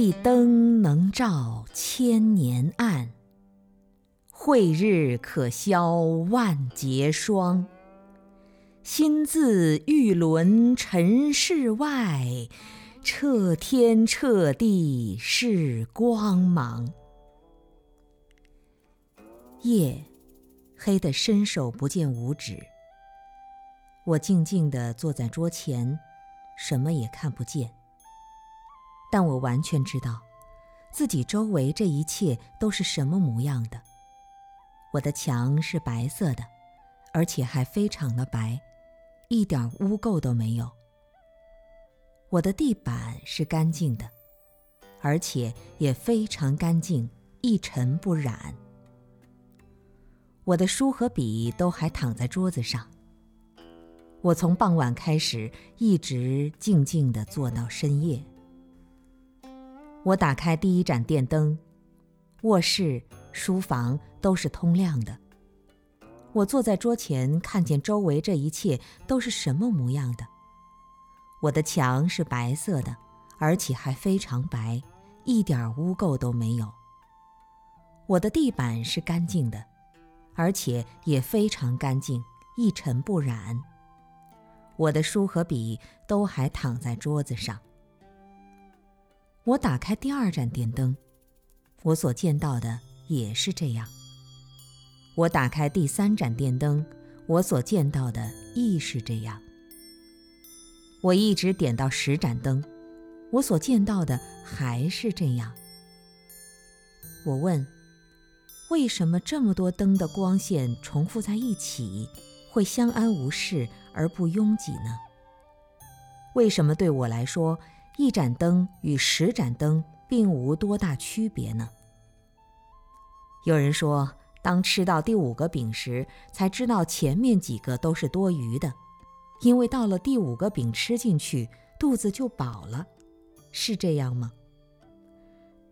一灯能照千年暗，慧日可消万劫霜。心自欲轮尘世外，彻天彻地是光芒。夜黑得伸手不见五指，我静静地坐在桌前，什么也看不见。但我完全知道，自己周围这一切都是什么模样的。我的墙是白色的，而且还非常的白。一点污垢都没有。我的地板是干净的，而且也非常干净，一尘不染。我的书和笔都还躺在桌子上。我从傍晚开始，一直静静地坐到深夜。我打开第一盏电灯，卧室、书房都是通亮的。我坐在桌前，看见周围这一切都是什么模样的。我的墙是白色的，而且还非常白，一点污垢都没有。我的地板是干净的，而且也非常干净，一尘不染。我的书和笔都还躺在桌子上。我打开第二盏电灯，我所见到的也是这样。我打开第三盏电灯，我所见到的亦是这样。我一直点到十盏灯，我所见到的还是这样。我问：为什么这么多灯的光线重复在一起，会相安无事而不拥挤呢？为什么对我来说，一盏灯与十盏灯并无多大区别呢？有人说。当吃到第五个饼时，才知道前面几个都是多余的，因为到了第五个饼吃进去，肚子就饱了，是这样吗？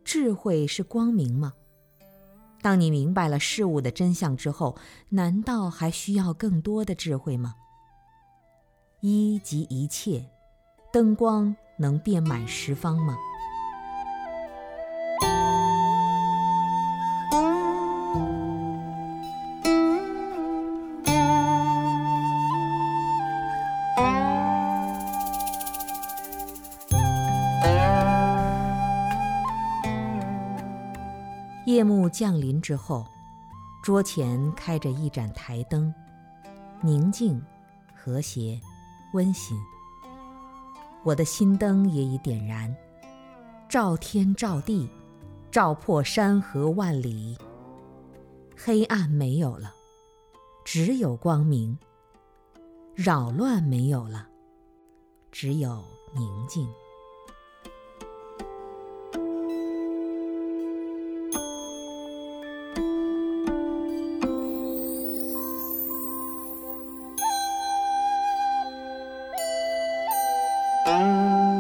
智慧是光明吗？当你明白了事物的真相之后，难道还需要更多的智慧吗？一即一切，灯光能遍满十方吗？夜幕降临之后，桌前开着一盏台灯，宁静、和谐、温馨。我的心灯也已点燃，照天照地，照破山河万里。黑暗没有了，只有光明；扰乱没有了，只有宁静。Música